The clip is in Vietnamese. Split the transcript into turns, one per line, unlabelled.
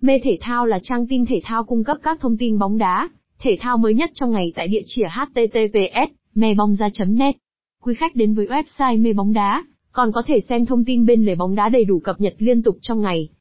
Mê Thể Thao là trang tin thể thao cung cấp các thông tin bóng đá, thể thao mới nhất trong ngày tại địa chỉ https mebongda.net. Quý khách đến với website mê bóng đá, còn có thể xem thông tin bên lề bóng đá đầy đủ cập nhật liên tục trong ngày.